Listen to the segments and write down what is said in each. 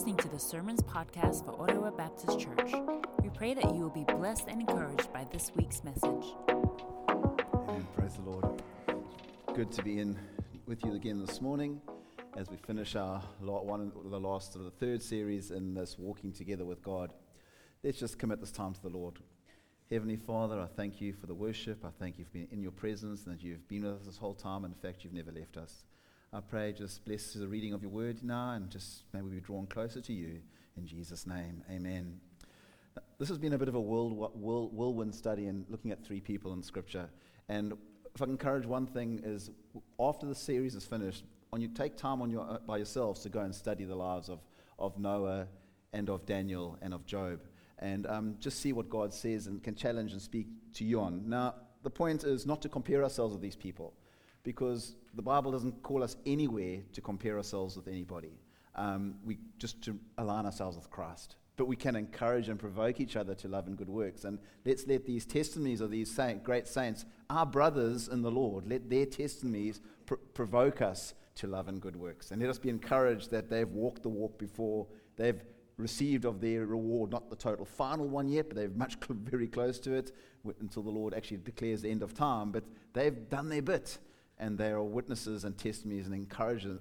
listening to the Sermons Podcast for Ottawa Baptist Church. We pray that you will be blessed and encouraged by this week's message. Amen. Praise the Lord. Good to be in with you again this morning as we finish our one, the last of the third series in this walking together with God. Let's just commit this time to the Lord. Heavenly Father, I thank you for the worship. I thank you for being in your presence and that you've been with us this whole time. And in fact, you've never left us. I pray just bless the reading of your word now and just may we be drawn closer to you. In Jesus' name, amen. This has been a bit of a whirlwind study in looking at three people in Scripture. And if I can encourage one thing is after the series is finished, when you take time on your, uh, by yourselves to go and study the lives of, of Noah and of Daniel and of Job and um, just see what God says and can challenge and speak to you on. Now, the point is not to compare ourselves with these people because the Bible doesn't call us anywhere to compare ourselves with anybody. Um, we just to align ourselves with Christ. But we can encourage and provoke each other to love and good works. And let's let these testimonies of these saint, great saints, our brothers in the Lord, let their testimonies pr- provoke us to love and good works. And let us be encouraged that they've walked the walk before, they've received of their reward, not the total final one yet, but they're much cl- very close to it until the Lord actually declares the end of time. But they've done their bit and they are witnesses and testimonies and encourages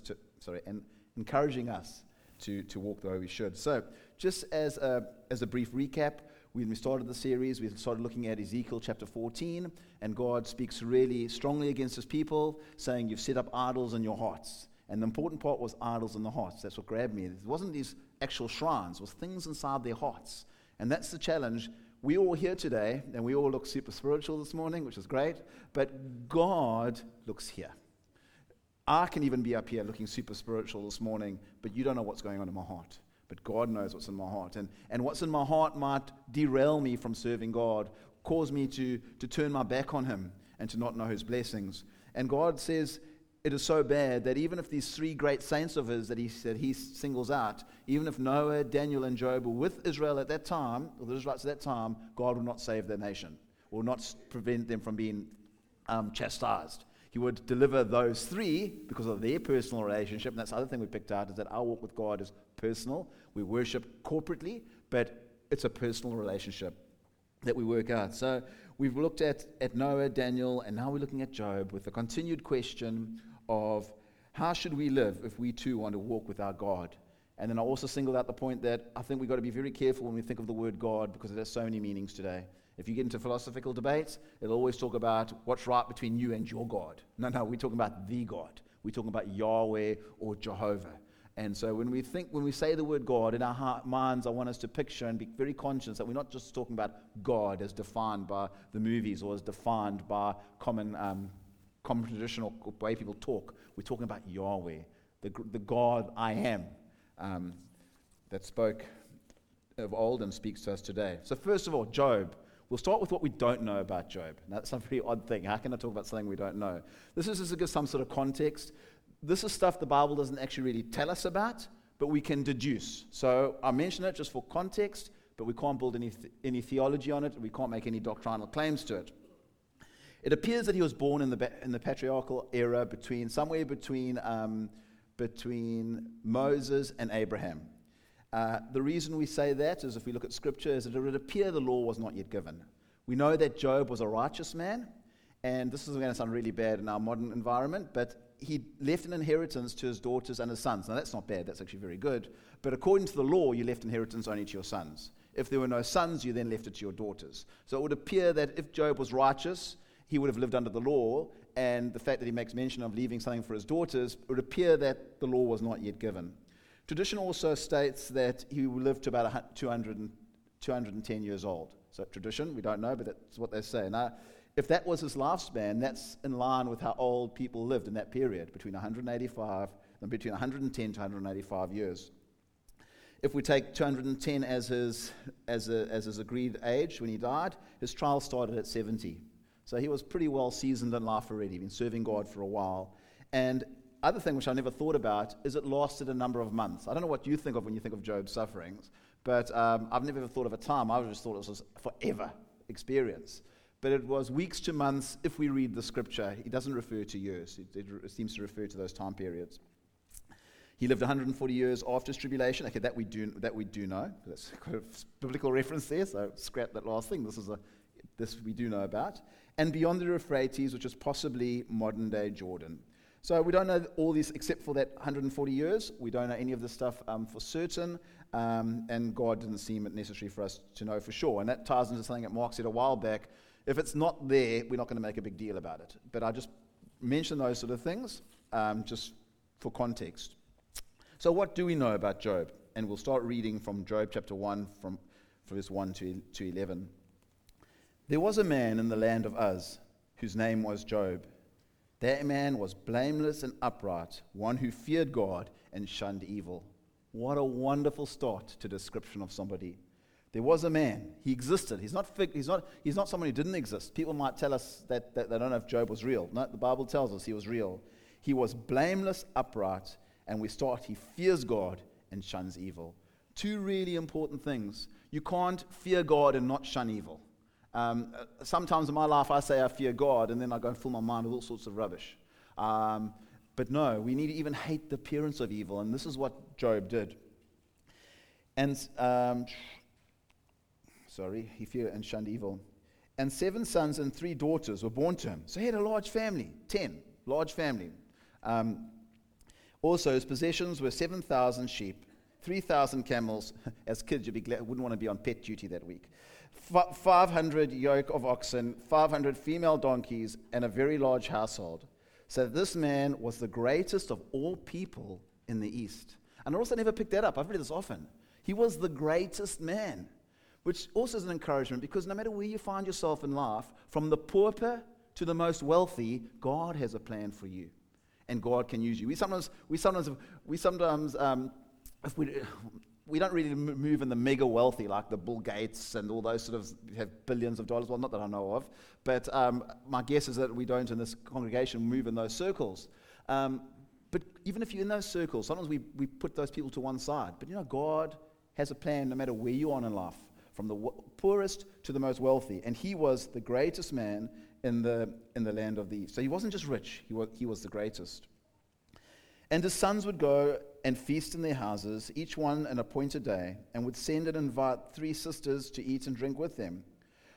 to, sorry, and encouraging us to, to walk the way we should. So, just as a, as a brief recap, when we started the series, we started looking at Ezekiel chapter 14, and God speaks really strongly against his people, saying, You've set up idols in your hearts. And the important part was idols in the hearts. That's what grabbed me. It wasn't these actual shrines, it was things inside their hearts. And that's the challenge we all here today, and we all look super spiritual this morning, which is great, but God looks here. I can even be up here looking super spiritual this morning, but you don't know what's going on in my heart. But God knows what's in my heart. And, and what's in my heart might derail me from serving God, cause me to, to turn my back on Him and to not know His blessings. And God says, it is so bad that even if these three great saints of his that he, that he singles out, even if Noah, Daniel, and Job were with Israel at that time, or the Israelites at that time, God will not save their nation, will not prevent them from being um, chastised. He would deliver those three because of their personal relationship. And that's the other thing we picked out is that our walk with God is personal. We worship corporately, but it's a personal relationship that we work out. So we've looked at, at Noah, Daniel, and now we're looking at Job with the continued question of how should we live if we too want to walk with our God? And then I also singled out the point that I think we've got to be very careful when we think of the word God because it has so many meanings today. If you get into philosophical debates, it'll always talk about what's right between you and your God. No, no, we're talking about the God. We're talking about Yahweh or Jehovah. And so when we think, when we say the word God in our heart, minds, I want us to picture and be very conscious that we're not just talking about God as defined by the movies or as defined by common um, common traditional way people talk. We're talking about Yahweh, the, the God I am um, that spoke of old and speaks to us today. So, first of all, Job. We'll start with what we don't know about Job. Now, that's a pretty odd thing. How can I talk about something we don't know? This is just to give some sort of context. This is stuff the Bible doesn't actually really tell us about, but we can deduce. So, I mention it just for context, but we can't build any, th- any theology on it. We can't make any doctrinal claims to it. It appears that he was born in the, in the patriarchal era between somewhere between, um, between Moses and Abraham. Uh, the reason we say that is if we look at scripture, is that it would appear the law was not yet given. We know that Job was a righteous man, and this is going to sound really bad in our modern environment, but he left an inheritance to his daughters and his sons. Now, that's not bad, that's actually very good. But according to the law, you left inheritance only to your sons. If there were no sons, you then left it to your daughters. So it would appear that if Job was righteous, he would have lived under the law, and the fact that he makes mention of leaving something for his daughters, would appear that the law was not yet given. Tradition also states that he lived to about 200 210 years old. So, tradition, we don't know, but that's what they say. Now, if that was his lifespan, that's in line with how old people lived in that period, between 185 and between 110 to 185 years. If we take 210 as his, as, a, as his agreed age when he died, his trial started at 70. So he was pretty well seasoned in life already, been serving God for a while. And other thing which I never thought about is it lasted a number of months. I don't know what you think of when you think of Job's sufferings, but um, I've never ever thought of a time. I just thought it was forever experience. But it was weeks to months if we read the scripture. it doesn't refer to years, it, it seems to refer to those time periods. He lived 140 years after his tribulation. Okay, that we do, that we do know. That's a biblical reference there, so scrap that last thing. This, is a, this we do know about. And beyond the Euphrates, which is possibly modern day Jordan. So we don't know all this except for that 140 years. We don't know any of this stuff um, for certain, um, and God didn't seem it necessary for us to know for sure. And that ties into something that Mark said a while back. If it's not there, we're not going to make a big deal about it. But I just mention those sort of things um, just for context. So, what do we know about Job? And we'll start reading from Job chapter 1, from verse 1 to, to 11. There was a man in the land of Uz whose name was Job. That man was blameless and upright, one who feared God and shunned evil. What a wonderful start to description of somebody. There was a man. He existed. He's not, fig- he's not, he's not someone who didn't exist. People might tell us that, that they don't know if Job was real. No, the Bible tells us he was real. He was blameless, upright, and we start, he fears God and shuns evil. Two really important things. You can't fear God and not shun evil. Um, sometimes in my life, I say I fear God, and then I go and fill my mind with all sorts of rubbish. Um, but no, we need to even hate the appearance of evil, and this is what Job did. And, um, sorry, he feared and shunned evil. And seven sons and three daughters were born to him. So he had a large family, ten, large family. Um, also, his possessions were 7,000 sheep, 3,000 camels. As kids, you'd be glad, wouldn't want to be on pet duty that week. 500 yoke of oxen, 500 female donkeys, and a very large household. So this man was the greatest of all people in the East. And I also never picked that up. I've read this often. He was the greatest man, which also is an encouragement because no matter where you find yourself in life, from the pauper to the most wealthy, God has a plan for you. And God can use you. We sometimes, we sometimes, we sometimes um, if we, we don't really move in the mega wealthy like the Bill Gates and all those sort of have billions of dollars. Well, not that I know of, but um, my guess is that we don't in this congregation move in those circles. Um, but even if you're in those circles, sometimes we, we put those people to one side. But you know, God has a plan no matter where you are in life, from the w- poorest to the most wealthy. And he was the greatest man in the, in the land of the East. So he wasn't just rich, he was, he was the greatest. And his sons would go and feast in their houses, each one an appointed day, and would send and invite three sisters to eat and drink with them.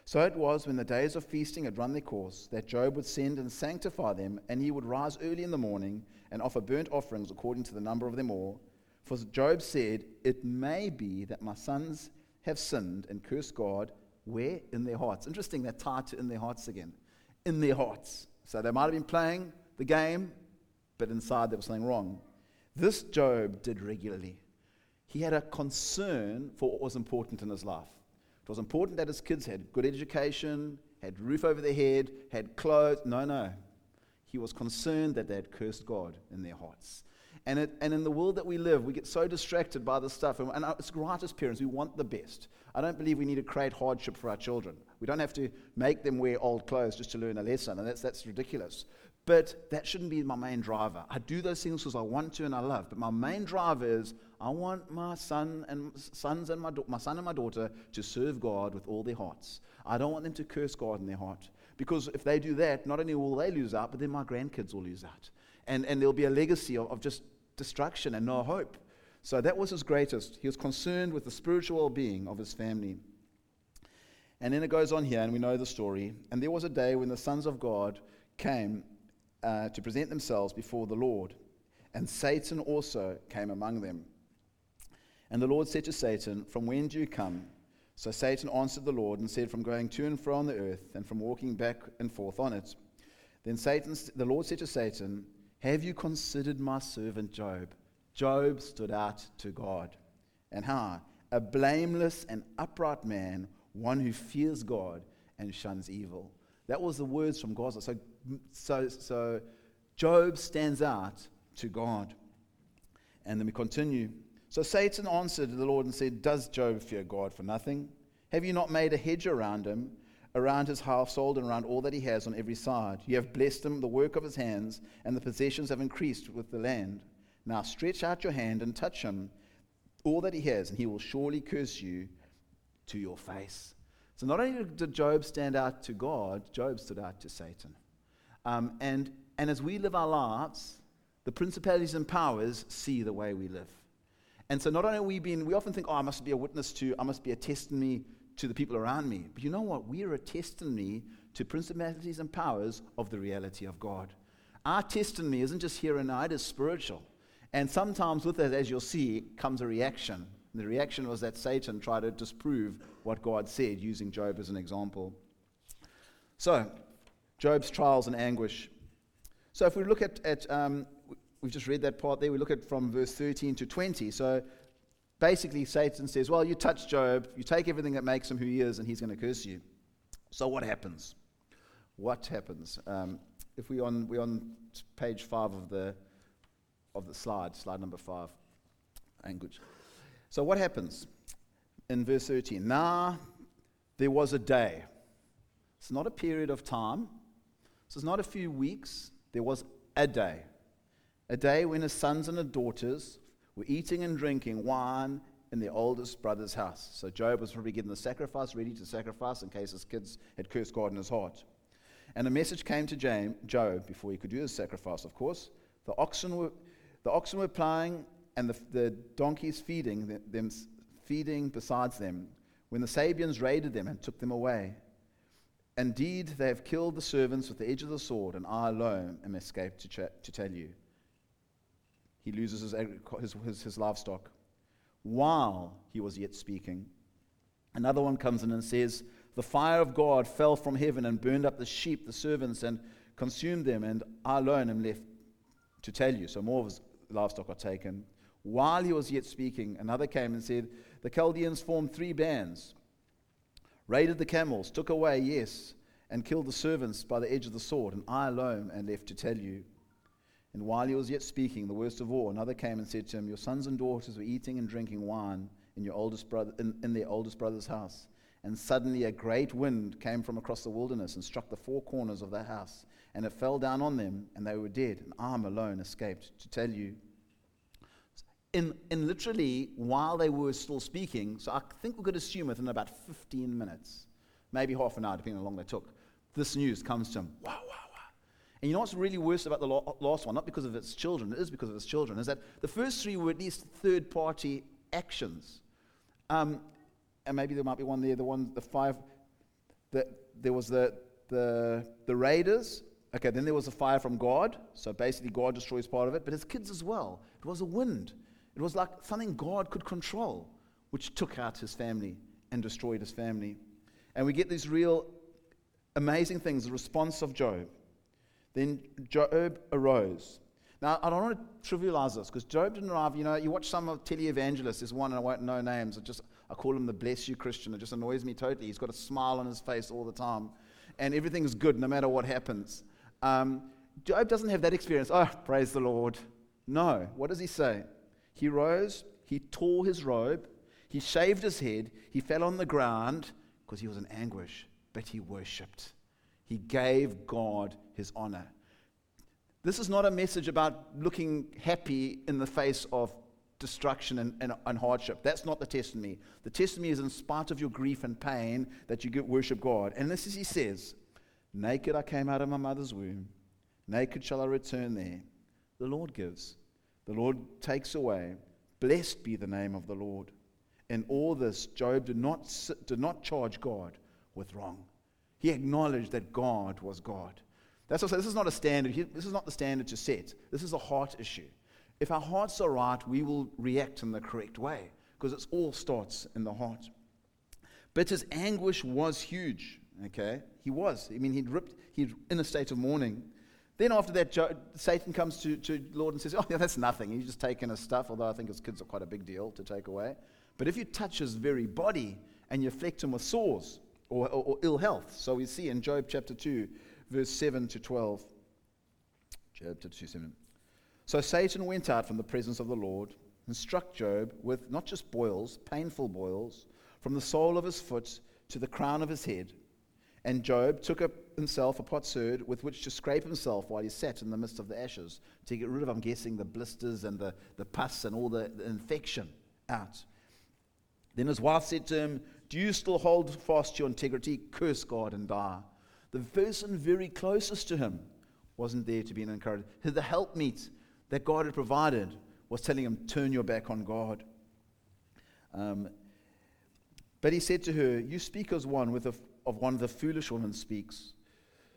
So it was when the days of feasting had run their course that Job would send and sanctify them, and he would rise early in the morning and offer burnt offerings according to the number of them all. For Job said, It may be that my sons have sinned and cursed God. Where? In their hearts. Interesting, that tied to in their hearts again. In their hearts. So they might have been playing the game, but inside there was something wrong. This Job did regularly. He had a concern for what was important in his life. It was important that his kids had good education, had roof over their head, had clothes. No, no. He was concerned that they had cursed God in their hearts. And, it, and in the world that we live, we get so distracted by this stuff. And, and it's right as parents, we want the best. I don't believe we need to create hardship for our children. We don't have to make them wear old clothes just to learn a lesson, and that's, that's ridiculous. But that shouldn't be my main driver. I do those things because I want to and I love. But my main driver is I want my son and sons and my, my son and my daughter to serve God with all their hearts. I don't want them to curse God in their heart. Because if they do that, not only will they lose out, but then my grandkids will lose out. And, and there'll be a legacy of, of just destruction and no hope. So that was his greatest. He was concerned with the spiritual well being of his family. And then it goes on here, and we know the story. And there was a day when the sons of God came uh, to present themselves before the Lord. And Satan also came among them. And the Lord said to Satan, From when do you come? So Satan answered the Lord and said, From going to and fro on the earth, and from walking back and forth on it. Then Satan, the Lord said to Satan, Have you considered my servant Job? Job stood out to God. And how? A blameless and upright man, one who fears God and shuns evil. That was the words from God. So so, so Job stands out to God. And then we continue. So Satan answered the Lord and said, Does Job fear God for nothing? Have you not made a hedge around him, around his household, and around all that he has on every side? You have blessed him, the work of his hands, and the possessions have increased with the land. Now stretch out your hand and touch him, all that he has, and he will surely curse you to your face. So not only did Job stand out to God, Job stood out to Satan. Um, and, and as we live our lives, the principalities and powers see the way we live. And so not only are we being, we often think, oh, I must be a witness to, I must be a testimony to the people around me. But you know what? We are a testimony to principalities and powers of the reality of God. Our testimony isn't just here and now, it is spiritual. And sometimes with it, as you'll see, comes a reaction. And the reaction was that Satan tried to disprove what God said, using Job as an example. So, Job's trials and anguish. So, if we look at, at um, we've just read that part there, we look at from verse 13 to 20. So, basically, Satan says, Well, you touch Job, you take everything that makes him who he is, and he's going to curse you. So, what happens? What happens? Um, if we on we're on page five of the of the slide, slide number five, language. So what happens in verse 13? Now there was a day. It's not a period of time. This is not a few weeks. There was a day. A day when his sons and his daughters were eating and drinking wine in their oldest brother's house. So Job was probably getting the sacrifice ready to sacrifice in case his kids had cursed God in his heart. And a message came to James, Job before he could do the sacrifice, of course. The oxen were, the oxen were ploughing and the, the donkeys feeding them, feeding besides them when the Sabeans raided them and took them away. Indeed, they have killed the servants with the edge of the sword, and I alone am escaped to, ch- to tell you. He loses his, his, his, his livestock while he was yet speaking. Another one comes in and says, the fire of God fell from heaven and burned up the sheep, the servants, and consumed them, and I alone am left to tell you. So more of his livestock are taken. While he was yet speaking, another came and said, The Chaldeans formed three bands, raided the camels, took away, yes, and killed the servants by the edge of the sword, and I alone am left to tell you. And while he was yet speaking, the worst of all, another came and said to him, Your sons and daughters were eating and drinking wine in, your oldest brother, in, in their oldest brother's house. And suddenly a great wind came from across the wilderness and struck the four corners of their house. And it fell down on them, and they were dead. And I alone escaped to tell you. In, in literally, while they were still speaking, so I think we could assume within about 15 minutes, maybe half an hour, depending on how long they took, this news comes to him. Wow, wow, wow. And you know what's really worse about the last one? Not because of its children, it is because of its children, is that the first three were at least third party actions. Um, and maybe there might be one there, the one, the five, the, there was the, the, the raiders. Okay, then there was a fire from God. So basically, God destroys part of it, but his kids as well. It was a wind. It was like something God could control, which took out his family and destroyed his family. And we get these real amazing things the response of Job. Then Job arose. Now, I don't want to trivialize this because Job didn't arrive. You know, you watch some of televangelists, there's one, and I won't know names. I just I call him the bless you Christian. It just annoys me totally. He's got a smile on his face all the time, and everything's good no matter what happens. Um, Job doesn't have that experience. Oh, praise the Lord. No. What does he say? He rose, he tore his robe, he shaved his head, he fell on the ground because he was in anguish, but he worshipped. He gave God his honor. This is not a message about looking happy in the face of destruction and, and, and, hardship. That's not the testimony. The testimony is in spite of your grief and pain that you worship God. And this is, he says, Naked I came out of my mother's womb, naked shall I return there. The Lord gives, the Lord takes away. Blessed be the name of the Lord. In all this, Job did not, did not charge God with wrong. He acknowledged that God was God. That's what I say. This is not a standard. This is not the standard to set. This is a heart issue. If our hearts are right, we will react in the correct way because it all starts in the heart. But his anguish was huge. Okay, he was. I mean, he'd ripped. He'd in a state of mourning. Then after that, Satan comes to, to Lord and says, "Oh, yeah, that's nothing. He's just taken his stuff. Although I think his kids are quite a big deal to take away. But if you touch his very body and you afflict him with sores or, or, or ill health, so we see in Job chapter two, verse seven to twelve. Job chapter two, seven. So Satan went out from the presence of the Lord and struck Job with not just boils, painful boils, from the sole of his foot to the crown of his head. And Job took up himself a potsherd with which to scrape himself while he sat in the midst of the ashes, to get rid of, I'm guessing, the blisters and the, the pus and all the, the infection out. Then his wife said to him, Do you still hold fast to your integrity? Curse God and die. The person very closest to him wasn't there to be an encouragement. The helpmeet that God had provided was telling him, Turn your back on God. Um, but he said to her, You speak as one with a, of one of the foolish women speaks.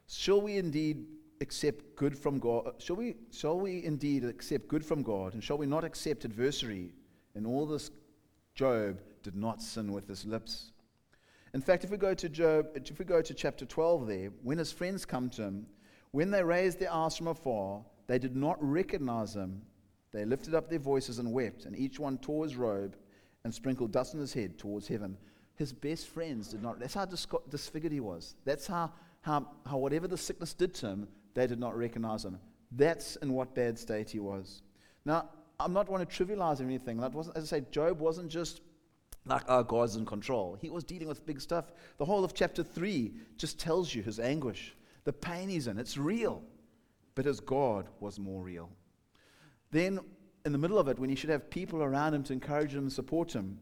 Shall we indeed accept good from God? Shall we, shall we indeed accept good from God? And shall we not accept adversary? And all this, Job did not sin with his lips. In fact, if we go to Job, if we go to chapter 12 there, when his friends come to him, when they raised their eyes from afar, they did not recognize him. They lifted up their voices and wept, and each one tore his robe and sprinkled dust on his head towards heaven. His best friends did not. That's how disfigured he was. That's how, how, how whatever the sickness did to him, they did not recognize him. That's in what bad state he was. Now, I'm not want to trivialize anything. That wasn't, as I say, Job wasn't just like, oh, God's in control. He was dealing with big stuff. The whole of chapter 3 just tells you his anguish, the pain he's in. It's real. But his God was more real. Then, in the middle of it, when he should have people around him to encourage him and support him,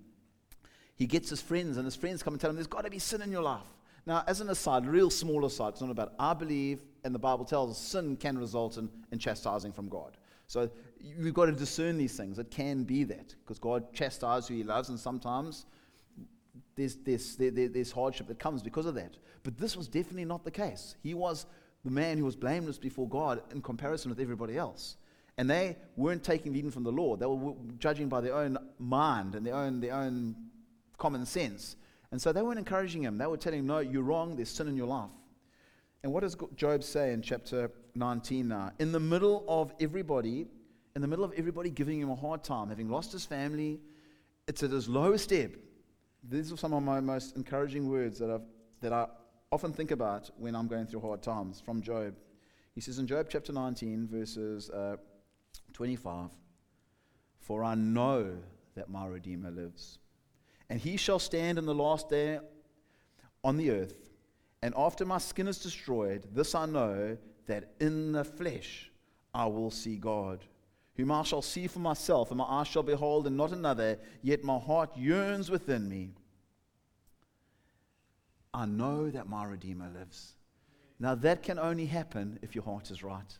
he gets his friends, and his friends come and tell him, There's got to be sin in your life. Now, as an aside, real small aside, it's not about, I believe, and the Bible tells us sin can result in, in chastising from God. So you've got to discern these things. It can be that because God chastises who He loves, and sometimes there's, there's, there, there's hardship that comes because of that. But this was definitely not the case. He was the man who was blameless before God in comparison with everybody else. And they weren't taking leading from the Lord. They were judging by their own mind and their own, their own common sense. And so they weren't encouraging him. They were telling him, No, you're wrong. There's sin in your life. And what does Job say in chapter 19 now? In the middle of everybody, in the middle of everybody giving him a hard time, having lost his family, it's at his lowest ebb. These are some of my most encouraging words that, I've, that I often think about when I'm going through hard times from Job. He says in Job chapter 19, verses uh, 25, For I know that my Redeemer lives, and he shall stand in the last day on the earth. And after my skin is destroyed, this I know that in the flesh I will see God, whom I shall see for myself, and my eyes shall behold, and not another, yet my heart yearns within me. I know that my Redeemer lives. Now, that can only happen if your heart is right.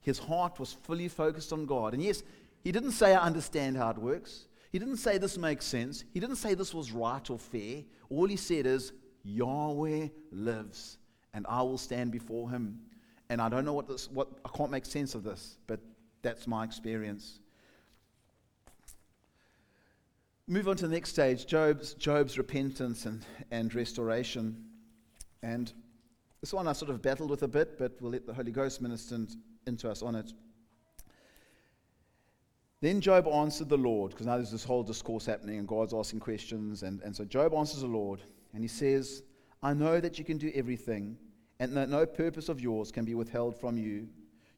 His heart was fully focused on God. And yes, he didn't say, I understand how it works. He didn't say this makes sense. He didn't say this was right or fair. All he said is, Yahweh lives, and I will stand before him. And I don't know what this, what, I can't make sense of this, but that's my experience. Move on to the next stage Job's, Job's repentance and, and restoration. And this one I sort of battled with a bit, but we'll let the Holy Ghost minister into us on it. Then Job answered the Lord, because now there's this whole discourse happening and God's asking questions. And, and so Job answers the Lord, and he says, I know that you can do everything, and that no purpose of yours can be withheld from you.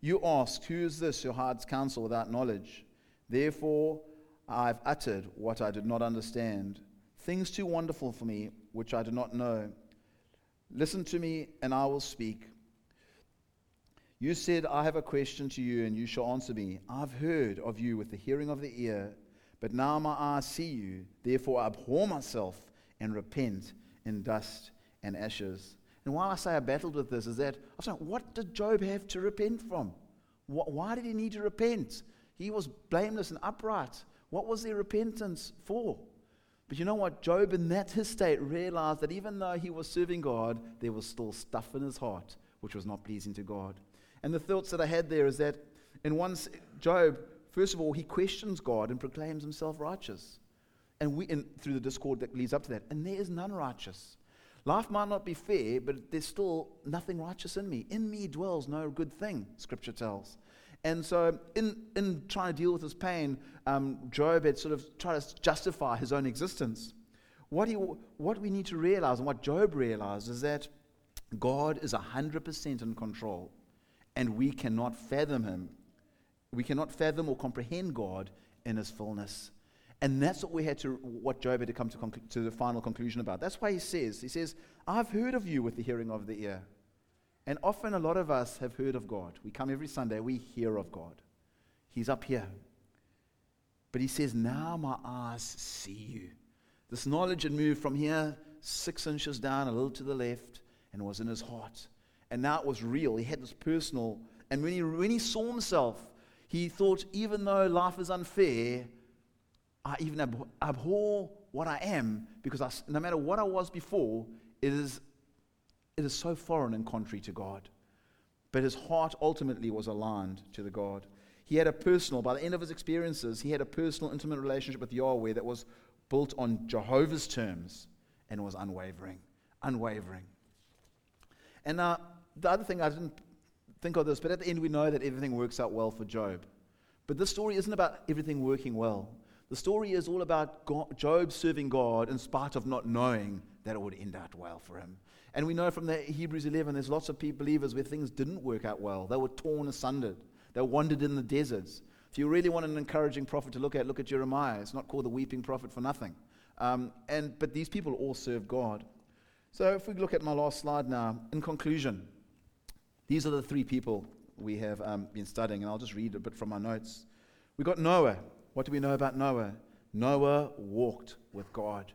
You ask, Who is this who hides counsel without knowledge? Therefore, I've uttered what I did not understand, things too wonderful for me, which I do not know. Listen to me, and I will speak. You said, I have a question to you, and you shall answer me. I've heard of you with the hearing of the ear, but now my eyes see you. Therefore, I abhor myself and repent in dust and ashes. And while I say I battled with this, is that I was like, what did Job have to repent from? Why did he need to repent? He was blameless and upright. What was there repentance for? But you know what? Job, in that his state, realized that even though he was serving God, there was still stuff in his heart which was not pleasing to God. And the thoughts that I had there is that in one Job, first of all, he questions God and proclaims himself righteous. And we, in, through the discord that leads up to that, and there is none righteous. Life might not be fair, but there's still nothing righteous in me. In me dwells no good thing, Scripture tells. And so, in, in trying to deal with his pain, um, Job had sort of tried to justify his own existence. What, he, what we need to realize, and what Job realized, is that God is 100% in control and we cannot fathom him. We cannot fathom or comprehend God in his fullness. And that's what we had to, what Job had to come to, to the final conclusion about. That's why he says, he says, I've heard of you with the hearing of the ear. And often a lot of us have heard of God. We come every Sunday, we hear of God. He's up here. But he says, Now my eyes see you. This knowledge had moved from here six inches down, a little to the left, and was in his heart and now it was real. He had this personal. And when he, when he saw himself, He thought, even though life is unfair, I even ab- abhor what I am because I, no matter what I was before, it is, it is so foreign and contrary to God. But his heart ultimately was aligned to the God. He had a personal, by the end of his experiences, he had a personal, intimate relationship with Yahweh that was built on Jehovah's terms and was unwavering. Unwavering. And uh, the other thing, I didn't think of this, but at the end, we know that everything works out well for Job. But this story isn't about everything working well. The story is all about God, Job serving God in spite of not knowing that it would end out well for him. And we know from the Hebrews 11, there's lots of people, believers where things didn't work out well. They were torn asunder. They wandered in the deserts. If you really want an encouraging prophet to look at, look at Jeremiah. It's not called the weeping prophet for nothing. Um, and, but these people all served God. So if we look at my last slide now, in conclusion, these are the three people we have um, been studying, and I'll just read a bit from my notes. We got Noah. What do we know about Noah? Noah walked with God.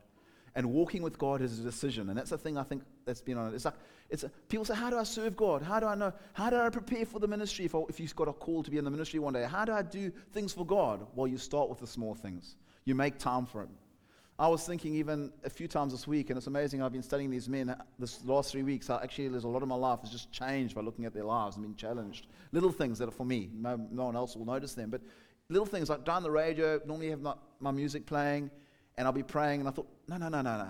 And walking with God is a decision. And that's the thing I think that's been on it. It's like, it's a, people say, How do I serve God? How do I know? How do I prepare for the ministry if, I, if you've got a call to be in the ministry one day? How do I do things for God? Well, you start with the small things, you make time for Him. I was thinking even a few times this week, and it's amazing. I've been studying these men this last three weeks. I, actually, there's a lot of my life has just changed by looking at their lives and being challenged. Little things that are for me. No, no one else will notice them. But little things like down the radio, normally have my, my music playing, and I'll be praying, and I thought, no, no, no, no, no.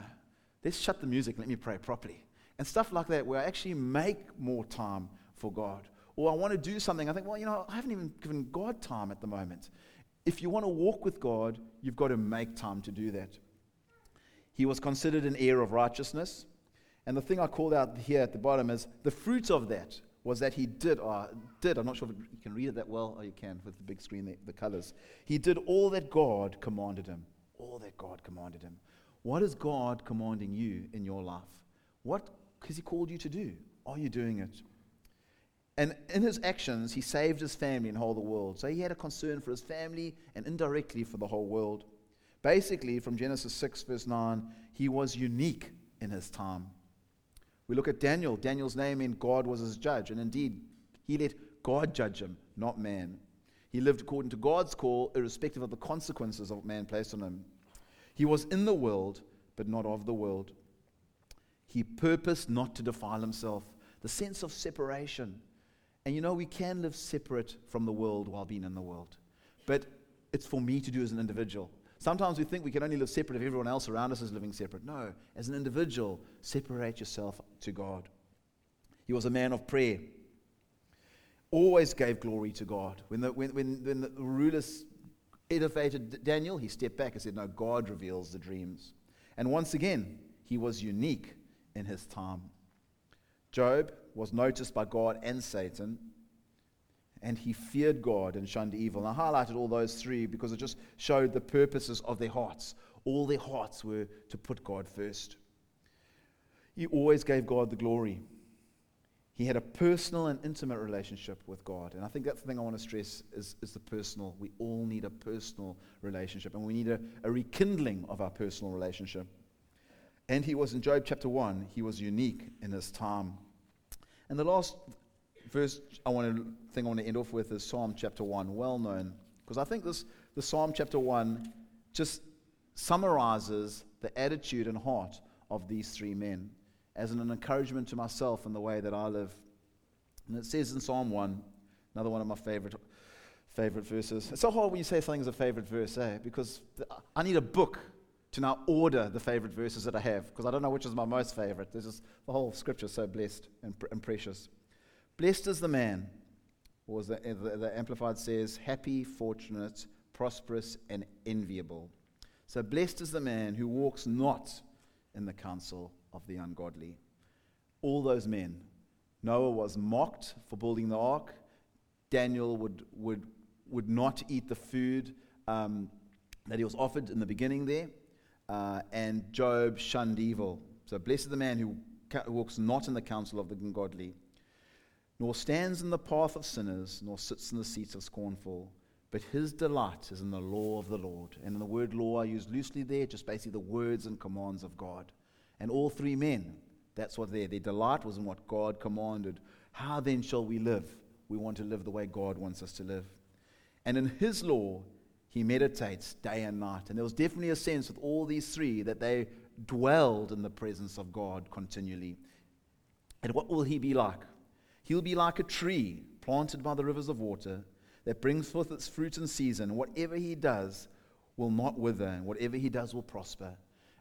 Let's shut the music let me pray properly. And stuff like that, where I actually make more time for God. Or I want to do something, I think, well, you know, I haven't even given God time at the moment. If you want to walk with God, you've got to make time to do that. He was considered an heir of righteousness. And the thing I called out here at the bottom is the fruit of that was that he did, uh, did, I'm not sure if you can read it that well, or you can with the big screen, the, the colors. He did all that God commanded him. All that God commanded him. What is God commanding you in your life? What has he called you to do? Are you doing it? And in his actions, he saved his family and whole the world. So he had a concern for his family and indirectly for the whole world. Basically, from Genesis 6, verse 9, he was unique in his time. We look at Daniel. Daniel's name in God was his judge, and indeed, he let God judge him, not man. He lived according to God's call, irrespective of the consequences of man placed on him. He was in the world, but not of the world. He purposed not to defile himself. The sense of separation. And you know, we can live separate from the world while being in the world. But it's for me to do as an individual. Sometimes we think we can only live separate if everyone else around us is living separate. No, as an individual, separate yourself to God. He was a man of prayer, always gave glory to God. When the, when, when, when the rulers elevated Daniel, he stepped back and said, No, God reveals the dreams. And once again, he was unique in his time. Job was noticed by God and Satan and he feared God and shunned evil. And I highlighted all those three because it just showed the purposes of their hearts. All their hearts were to put God first. He always gave God the glory. He had a personal and intimate relationship with God. And I think that's the thing I want to stress is, is the personal. We all need a personal relationship, and we need a, a rekindling of our personal relationship. And he was in Job chapter 1, he was unique in his time. And the last verse I want to thing I want to end off with is Psalm chapter 1, well known. Because I think this the Psalm chapter 1 just summarizes the attitude and heart of these three men as an encouragement to myself in the way that I live. And it says in Psalm 1, another one of my favorite favorite verses. It's so hard when you say something's a favorite verse, eh? Because I need a book to now order the favorite verses that I have, because I don't know which is my most favorite. There's just the whole scripture is so blessed and, and precious. Blessed is the man, or as the, the, the Amplified says, happy, fortunate, prosperous, and enviable. So blessed is the man who walks not in the counsel of the ungodly. All those men. Noah was mocked for building the ark. Daniel would, would, would not eat the food um, that he was offered in the beginning there. Uh, and Job shunned evil. So blessed is the man who walks not in the counsel of the ungodly nor stands in the path of sinners, nor sits in the seats of scornful. But his delight is in the law of the Lord. And in the word law I use loosely there, just basically the words and commands of God. And all three men, that's what their, their delight was in what God commanded. How then shall we live? We want to live the way God wants us to live. And in his law, he meditates day and night. And there was definitely a sense with all these three that they dwelled in the presence of God continually. And what will he be like? He'll be like a tree planted by the rivers of water that brings forth its fruit in season. Whatever he does will not wither, and whatever he does will prosper.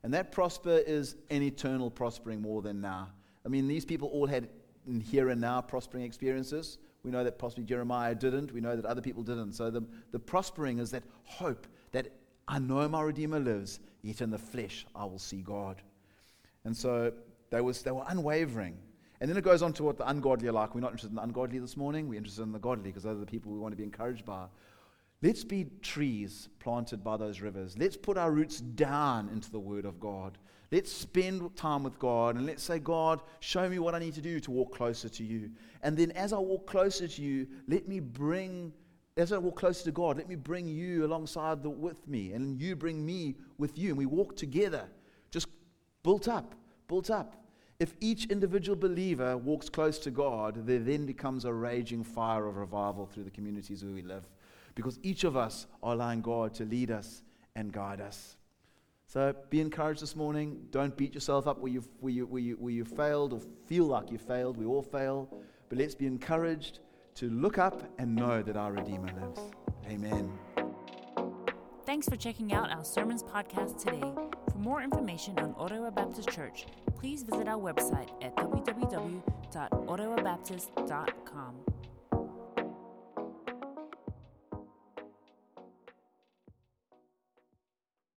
And that prosper is an eternal prospering more than now. I mean, these people all had here and now prospering experiences. We know that possibly Jeremiah didn't. We know that other people didn't. So the, the prospering is that hope that I know my Redeemer lives, yet in the flesh I will see God. And so they, was, they were unwavering. And then it goes on to what the ungodly are like. We're not interested in the ungodly this morning. We're interested in the godly because those are the people we want to be encouraged by. Let's be trees planted by those rivers. Let's put our roots down into the Word of God. Let's spend time with God and let's say, God, show me what I need to do to walk closer to you. And then as I walk closer to you, let me bring, as I walk closer to God, let me bring you alongside the, with me and you bring me with you. And we walk together, just built up, built up. If each individual believer walks close to God, there then becomes a raging fire of revival through the communities where we live. Because each of us are allowing God to lead us and guide us. So be encouraged this morning. Don't beat yourself up where you've, where, you, where, you, where you failed or feel like you failed. We all fail. But let's be encouraged to look up and know that our Redeemer lives. Amen. Thanks for checking out our Sermons podcast today. For more information on Ottawa Baptist Church, please visit our website at www.ottawabaptist.com.